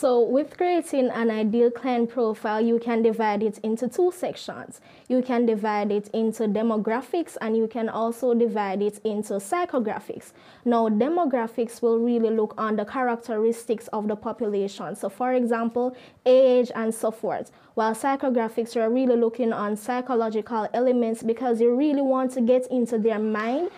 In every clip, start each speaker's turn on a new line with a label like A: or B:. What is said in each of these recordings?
A: So with creating an ideal client profile, you can divide it into two sections. You can divide it into demographics and you can also divide it into psychographics. Now, demographics will really look on the characteristics of the population. So for example, age and so forth. While psychographics, you're really looking on psychological elements because you really want to get into their mind.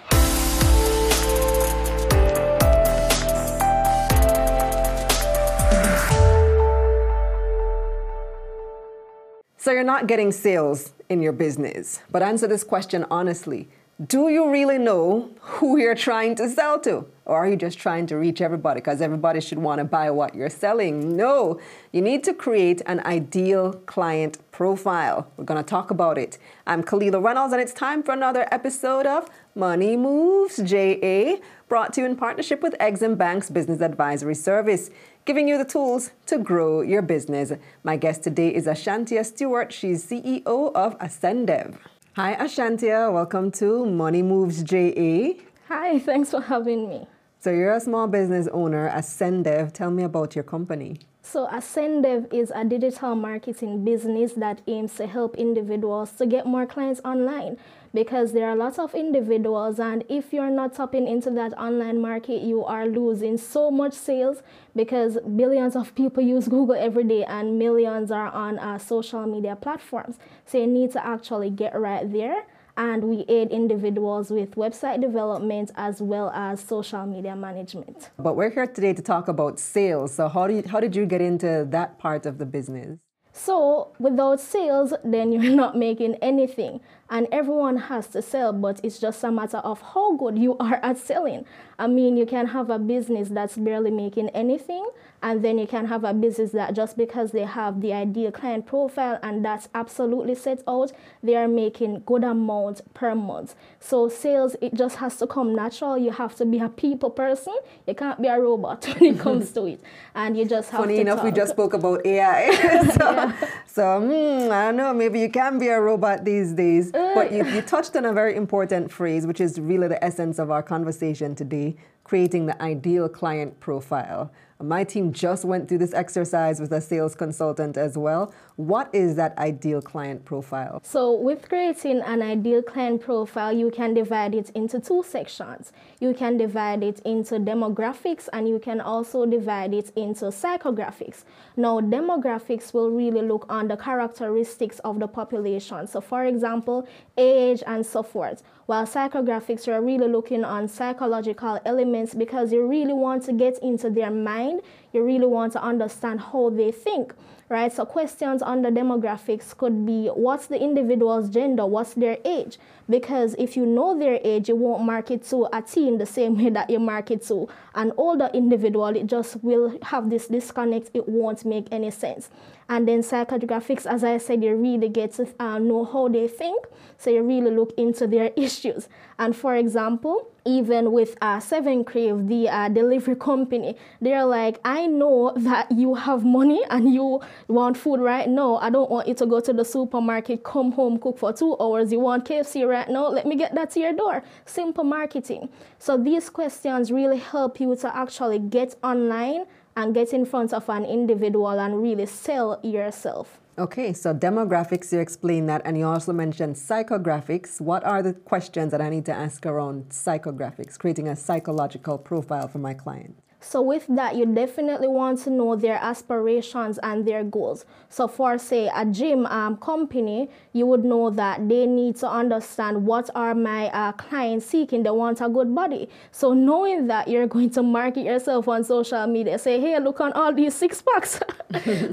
B: So you're not getting sales in your business. But answer this question honestly. Do you really know who you're trying to sell to? Or are you just trying to reach everybody because everybody should want to buy what you're selling? No, you need to create an ideal client profile. We're going to talk about it. I'm Kalila Reynolds, and it's time for another episode of Money Moves JA, brought to you in partnership with Exim Bank's Business Advisory Service giving you the tools to grow your business. My guest today is Ashantia Stewart. She's CEO of Ascendev. Hi, Ashantia. Welcome to Money Moves JA.
A: Hi, thanks for having me.
B: So, you're a small business owner, Ascendev. Tell me about your company.
A: So Ascendev is a digital marketing business that aims to help individuals to get more clients online because there are lots of individuals and if you're not tapping into that online market you are losing so much sales because billions of people use google every day and millions are on uh, social media platforms. So you need to actually get right there and we aid individuals with website development as well as social media management.
B: But we're here today to talk about sales. So how, do you, how did you get into that part of the business?
A: So without sales, then you're not making anything and everyone has to sell, but it's just a matter of how good you are at selling. I mean, you can have a business that's barely making anything, and then you can have a business that just because they have the ideal client profile and that's absolutely set out, they are making good amount per month. So sales, it just has to come natural. You have to be a people person. You can't be a robot when it comes to it, and you just have
B: Funny
A: to.
B: enough,
A: talk.
B: we just spoke about AI. so, yeah. so mm, I don't know. Maybe you can be a robot these days. But you, you touched on a very important phrase, which is really the essence of our conversation today creating the ideal client profile. My team just went through this exercise with a sales consultant as well. What is that ideal client profile?
A: So, with creating an ideal client profile, you can divide it into two sections. You can divide it into demographics and you can also divide it into psychographics. Now, demographics will really look on the characteristics of the population. So, for example, age and so forth. While psychographics, you're really looking on psychological elements because you really want to get into their mind. You really want to understand how they think right? So questions on the demographics could be what's the individual's gender, what's their age? Because if you know their age, you won't mark it to a teen the same way that you mark it to an older individual. It just will have this disconnect. It won't make any sense. And then psychographics, as I said, you really get to uh, know how they think. So you really look into their issues. And for example, even with uh, 7Krave, the uh, delivery company, they're like, I know that you have money and you want food right now. I don't want you to go to the supermarket, come home, cook for two hours. You want KFC right now? Let me get that to your door. Simple marketing. So these questions really help you to actually get online and get in front of an individual and really sell yourself.
B: Okay, so demographics, you explained that, and you also mentioned psychographics. What are the questions that I need to ask around psychographics, creating a psychological profile for my client?
A: So with that, you definitely want to know their aspirations and their goals. So for say a gym um, company, you would know that they need to understand what are my uh, clients seeking. They want a good body. So knowing that you're going to market yourself on social media, say, hey, look on all these six packs.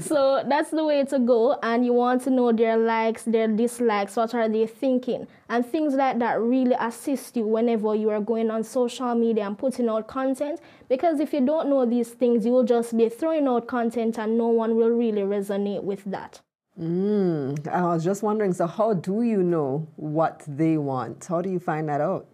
A: so that's the way to go. And you want to know their likes, their dislikes, what are they thinking, and things like that really assist you whenever you are going on social media and putting out content. Because if you don't know these things, you will just be throwing out content and no one will really resonate with that.
B: Mm, I was just wondering so, how do you know what they want? How do you find that out?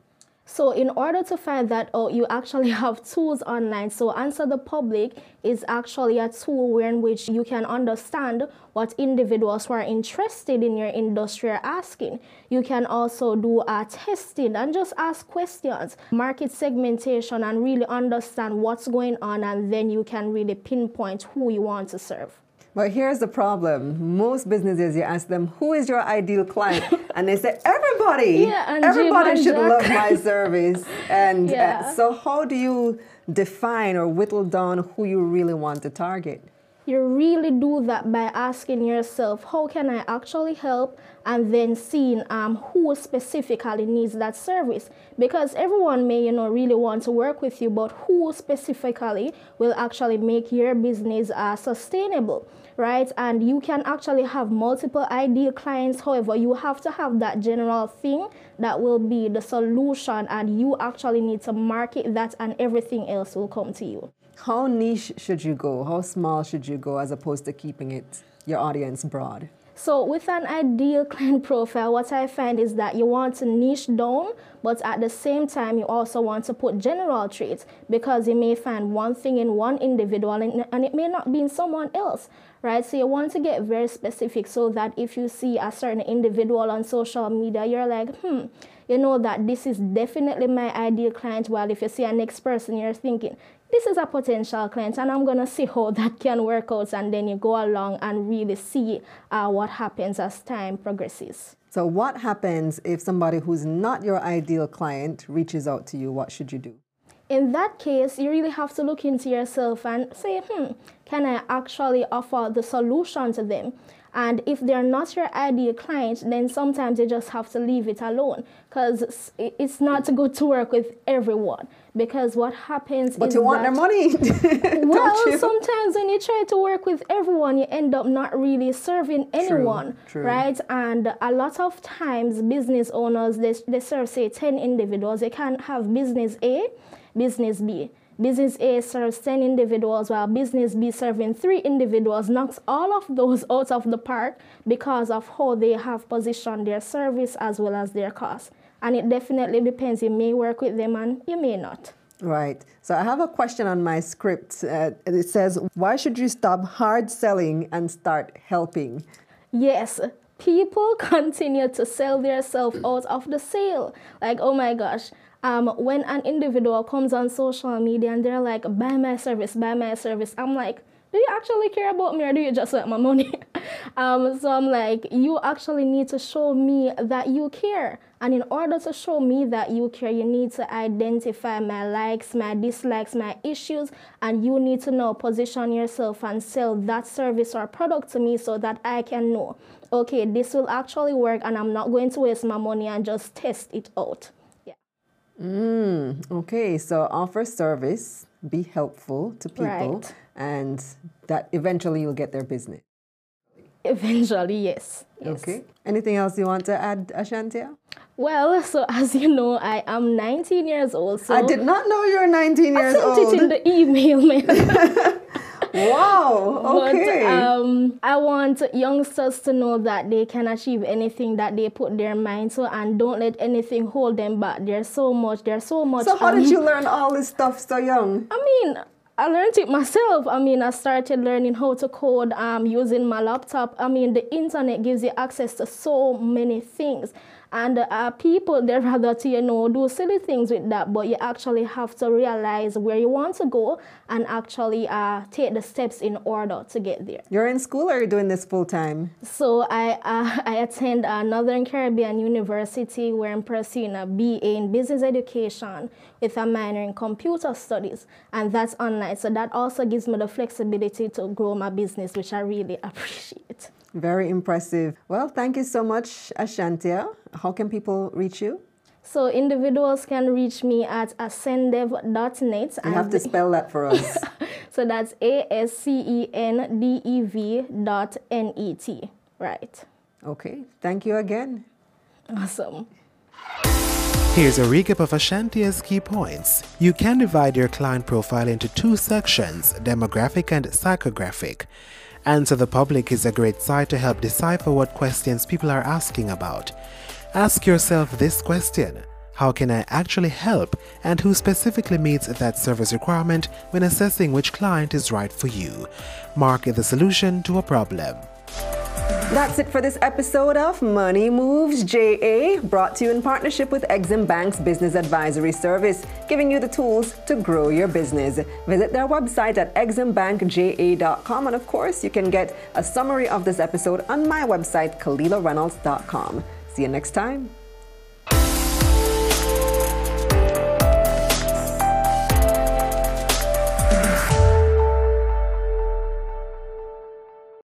A: So in order to find that out, you actually have tools online. So Answer the Public is actually a tool in which you can understand what individuals who are interested in your industry are asking. You can also do a testing and just ask questions, market segmentation and really understand what's going on and then you can really pinpoint who you want to serve.
B: But here's the problem. Most businesses, you ask them, who is your ideal client? And they say, everybody.
A: Yeah,
B: everybody should love my service. And
A: uh, yeah.
B: uh, so, how do you define or whittle down who you really want to target?
A: You really do that by asking yourself, how can I actually help? And then seeing um, who specifically needs that service. Because everyone may, you know, really want to work with you, but who specifically will actually make your business uh, sustainable, right? And you can actually have multiple ideal clients. However, you have to have that general thing that will be the solution, and you actually need to market that, and everything else will come to you.
B: How niche should you go? How small should you go as opposed to keeping it your audience broad?
A: So with an ideal client profile, what I find is that you want to niche down, but at the same time, you also want to put general traits because you may find one thing in one individual and, and it may not be in someone else, right? So you want to get very specific so that if you see a certain individual on social media, you're like, hmm, you know that this is definitely my ideal client. While if you see a next person, you're thinking, this is a potential client and I'm going to see how that can work out. And then you go along and really see uh, what happens as time progresses.
B: So, what happens if somebody who's not your ideal client reaches out to you? What should you do?
A: In that case, you really have to look into yourself and say, hmm, can I actually offer the solution to them? And if they're not your ideal client, then sometimes you just have to leave it alone because it's not good to work with everyone. Because what happens is
B: but you want their money.
A: well, sometimes when you try to work with everyone, you end up not really serving anyone,
B: true, true.
A: right? And a lot of times, business owners they, they serve say ten individuals. They can have business A, business B Business A serves 10 individuals while Business B serving 3 individuals knocks all of those out of the park because of how they have positioned their service as well as their cost. And it definitely depends. You may work with them and you may not.
B: Right. So I have a question on my script. Uh, it says, Why should you stop hard selling and start helping?
A: Yes, people continue to sell themselves out of the sale. Like, oh my gosh, um, when an individual comes on social media and they're like, buy my service, buy my service, I'm like, do you actually care about me or do you just want my money? um, so I'm like, you actually need to show me that you care. And in order to show me that you care, you need to identify my likes, my dislikes, my issues, and you need to know, position yourself and sell that service or product to me so that I can know, okay, this will actually work and I'm not going to waste my money and just test it out.
B: Mm, okay, so offer service, be helpful to people,
A: right.
B: and that eventually you'll get their business.
A: Eventually, yes. yes.
B: Okay. Anything else you want to add, Ashantia?
A: Well, so as you know, I am 19 years old. So
B: I did not know you were 19 years
A: old. I sent it in the email, man.
B: wow. Okay.
A: But, um, I want youngsters to know that they can achieve anything that they put their mind to, and don't let anything hold them back. There's so much. There's so much.
B: So how um, did you learn all this stuff so young?
A: I mean. I learned it myself. I mean, I started learning how to code um, using my laptop. I mean, the internet gives you access to so many things. And uh, people, they rather to, you know, do silly things with that, but you actually have to realize where you want to go and actually uh, take the steps in order to get there.
B: You're in school or are you doing this full time?
A: So I, uh, I attend uh, Northern Caribbean University where I'm pursuing a BA in Business Education with a minor in Computer Studies, and that's online. So that also gives me the flexibility to grow my business, which I really appreciate.
B: Very impressive. Well, thank you so much, Ashantia. How can people reach you?
A: So individuals can reach me at ascendev.net.
B: You have to spell that for us.
A: so that's A-S-C-E-N-D-E-V dot N-E-T. Right.
B: Okay. Thank you again.
A: Awesome.
C: Here's a recap of Ashantia's key points. You can divide your client profile into two sections, demographic and psychographic. Answer the Public is a great site to help decipher what questions people are asking about. Ask yourself this question How can I actually help? And who specifically meets that service requirement when assessing which client is right for you? Market the solution to a problem.
B: That's it for this episode of Money Moves JA, brought to you in partnership with Exim Bank's Business Advisory Service, giving you the tools to grow your business. Visit their website at eximbankja.com, and of course, you can get a summary of this episode on my website, KalilaReynolds.com. See you next time.